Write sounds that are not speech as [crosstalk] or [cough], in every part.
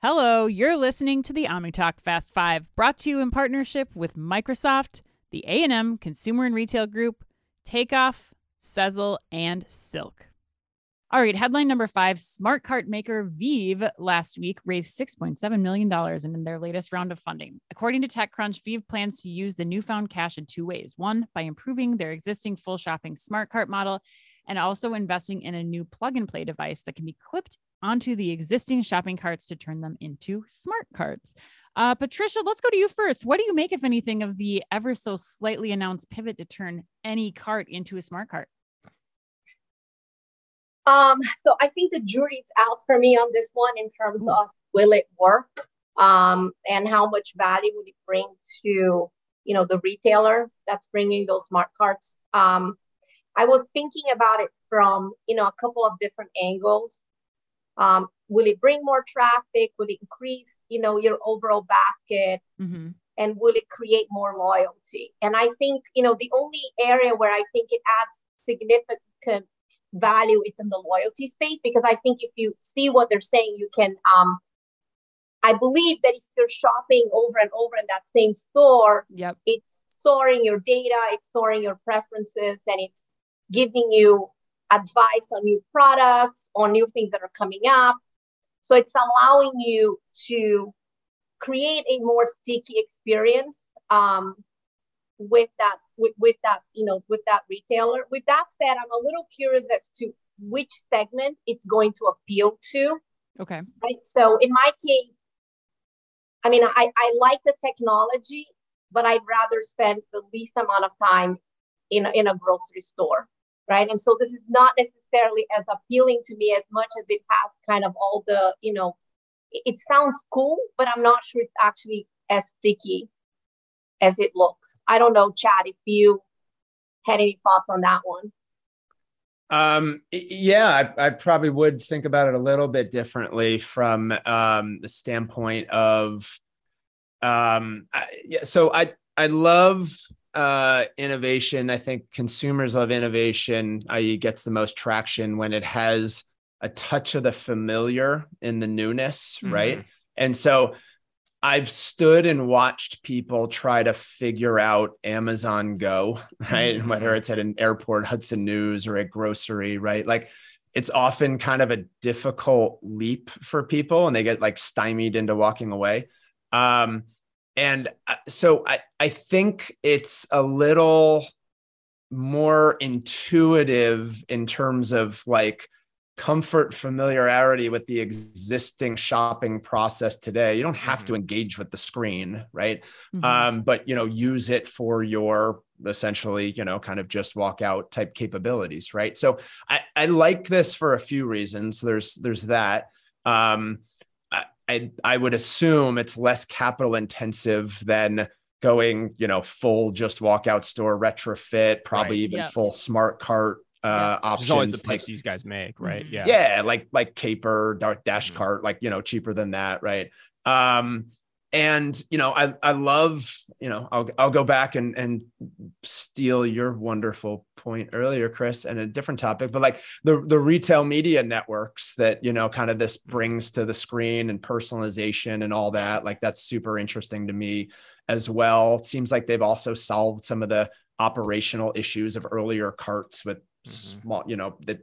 Hello, you're listening to the OmniTalk Fast 5, brought to you in partnership with Microsoft, the A&M Consumer and Retail Group, Takeoff, Sezzle, and Silk. All right, headline number five Smart cart maker Veeve last week raised $6.7 million in their latest round of funding. According to TechCrunch, Veeve plans to use the newfound cash in two ways. One, by improving their existing full shopping smart cart model, and also investing in a new plug and play device that can be clipped onto the existing shopping carts to turn them into smart carts. Uh, Patricia, let's go to you first. What do you make, if anything, of the ever so slightly announced pivot to turn any cart into a smart cart? Um, so I think the jury's out for me on this one in terms Ooh. of will it work um, and how much value would it bring to you know the retailer that's bringing those smart carts. Um, I was thinking about it from you know a couple of different angles. Um, will it bring more traffic? Will it increase, you know, your overall basket? Mm-hmm. And will it create more loyalty? And I think, you know, the only area where I think it adds significant value is in the loyalty space because I think if you see what they're saying, you can. Um, I believe that if you're shopping over and over in that same store, yep. it's storing your data, it's storing your preferences, and it's giving you advice on new products, on new things that are coming up. So it's allowing you to create a more sticky experience um, with that with, with that you know with that retailer. With that said, I'm a little curious as to which segment it's going to appeal to. Okay. Right. So in my case, I mean, I, I like the technology, but I'd rather spend the least amount of time in in a grocery store right? And so this is not necessarily as appealing to me as much as it has kind of all the, you know, it sounds cool, but I'm not sure it's actually as sticky as it looks. I don't know, Chad, if you had any thoughts on that one. Um, yeah, I, I, probably would think about it a little bit differently from um, the standpoint of, um, I, yeah, so I I love uh, innovation. I think consumers love innovation, i.e., gets the most traction when it has a touch of the familiar in the newness, mm-hmm. right? And so I've stood and watched people try to figure out Amazon Go, [laughs] right? Mm-hmm. Whether it's at an airport, Hudson News, or a grocery, right? Like it's often kind of a difficult leap for people and they get like stymied into walking away. Um, and uh, so I, I think it's a little more intuitive in terms of like comfort familiarity with the existing shopping process today. You don't have mm-hmm. to engage with the screen right? Mm-hmm. um, but you know use it for your essentially you know kind of just walk out type capabilities right? So i i like this for a few reasons. There's there's that. Um I, I would assume it's less capital intensive than going, you know, full just walkout store retrofit, probably right. even yep. full smart cart uh yeah. options. always the picks like, these guys make, right? Mm-hmm. Yeah. Yeah, like like Caper, Dash mm-hmm. Cart, like you know, cheaper than that, right? Um, and you know i i love you know i'll i'll go back and and steal your wonderful point earlier chris and a different topic but like the the retail media networks that you know kind of this brings to the screen and personalization and all that like that's super interesting to me as well. It seems like they've also solved some of the operational issues of earlier carts with mm-hmm. small, you know, the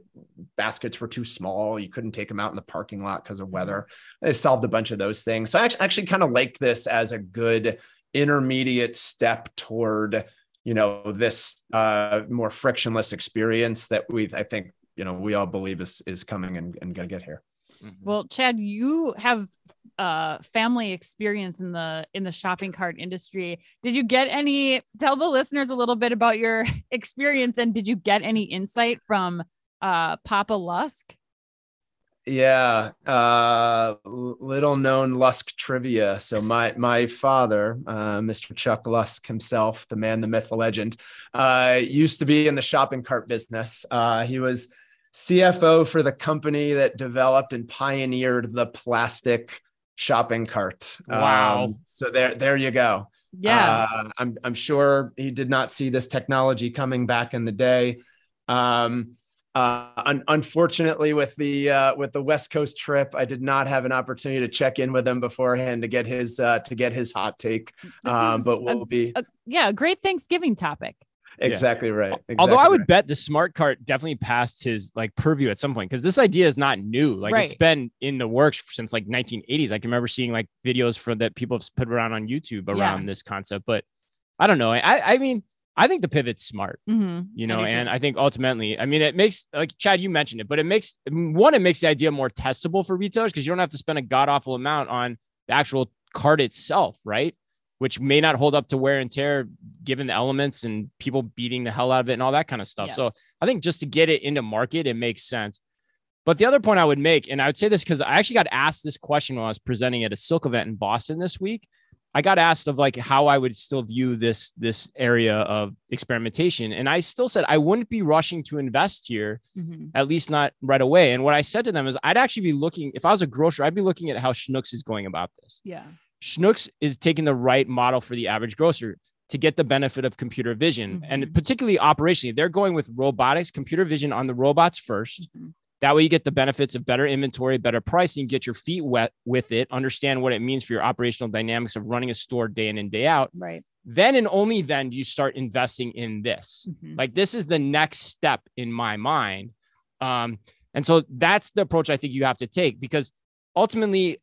baskets were too small. You couldn't take them out in the parking lot because of mm-hmm. weather. They solved a bunch of those things. So I actually, actually kind of like this as a good intermediate step toward, you know, this uh, more frictionless experience that we, I think, you know, we all believe is, is coming and, and going to get here. Mm-hmm. Well, Chad, you have uh family experience in the in the shopping cart industry. Did you get any tell the listeners a little bit about your [laughs] experience and did you get any insight from uh Papa Lusk? Yeah, uh little known Lusk trivia. So my my father, uh Mr. Chuck Lusk himself, the man, the myth, the legend, uh used to be in the shopping cart business. Uh he was CFO for the company that developed and pioneered the plastic shopping cart. Wow. Um, so there, there you go. Yeah. Uh, I'm, I'm sure he did not see this technology coming back in the day. Um, Uh, un- unfortunately, with the uh, with the West Coast trip, I did not have an opportunity to check in with him beforehand to get his uh, to get his hot take. Um, but we'll a, be a, yeah, a great Thanksgiving topic. Exactly right. Exactly Although I would right. bet the smart cart definitely passed his like purview at some point because this idea is not new. Like it's been in the works since like 1980s. I can remember seeing like videos for that people have put around on YouTube around Yeah. this concept. But I don't know. I I mean I think the pivot's smart. Mm-hmm. you know and i think ultimately i mean it makes like chad you mentioned it but it makes one it makes the idea more testable for retailers because you don't have to spend a god awful amount on the actual card itself right which may not hold up to wear and tear given the elements and people beating the hell out of it and all that kind of stuff so i think just to get it into market it makes sense but the other point i would make and i would say this because i actually got asked this question when i was presenting at a silk event in boston this week I got asked of like how I would still view this this area of experimentation, and I still said I wouldn't be rushing to invest here, Mm-hmm. at least not right away. And what I said to them is, I'd actually be looking if I was a grocer, I'd be looking at how Schnucks is going about this. Yeah. Schnucks is taking the right model for the average grocer to get the benefit of computer vision, and Mhm. particularly operationally, they're going with robotics, computer vision on the robots 1st Mhm. That way, you get the benefits of better inventory, better pricing, get your feet wet with it, understand what it means for your operational dynamics of running a store day in and day out. Right. Then and only then do you start investing in this. Mhm. Like this is the next step in my mind. Um, and so that's the approach I think you have to take because ultimately,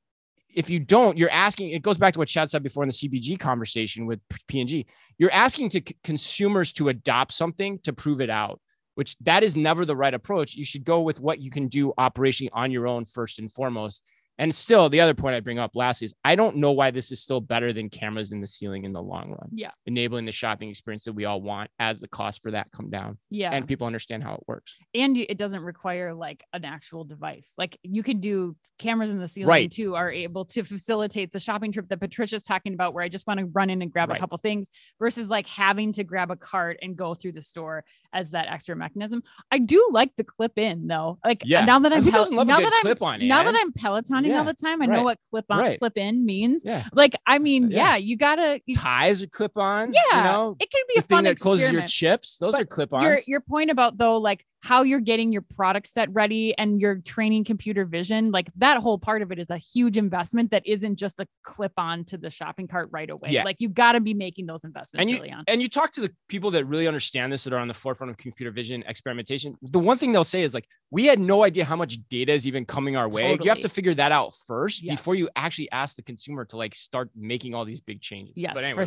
if you don't, you're asking, it goes back to what Chad said before in the CPG conversation with P&G. You're asking to c- consumers to adopt something to prove it out, which that is never the right approach. You should go with what you can do operationally on your own first and foremost. And still, the other point I bring up lastly is I don't know why this is still better than cameras in the ceiling in the long run. Yeah. Enabling the shopping experience that we all want as the cost for that come down Yeah. and people understand how it works. and it doesn't require like an actual device. Like you can do cameras in the ceiling Right. too, are able to facilitate the shopping trip that Patricia's talking about, where I just want to run in and grab a couple things versus like having to grab a cart and go through the store as that extra mechanism. I do like the clip in though. Like Yeah. now that I'm Who Pel- doesn't love a now good that I'm clip on, now that eh? I'm Yeah. all the time, I Right. know what clip on Right. clip in means. Yeah. Like I mean, uh, Yeah. yeah, you gotta. You, Ties are clip-ons. yeah, You know, it can be the a thing fun that closes your chips, those But are clip-ons. your your point about though like how you're getting your product set ready and you're training computer vision like that whole part of it is a huge investment that isn't just a clip on to the shopping cart right away Yeah. like you got to be making those investments and you early on and you talk to the people that really understand this that are on the forefront of computer vision experimentation. The one thing they'll say is like, we had no idea how much data is even coming our way. You have to figure that out first Yes. before you actually ask the consumer to like start making all these big changes. yes but anyway.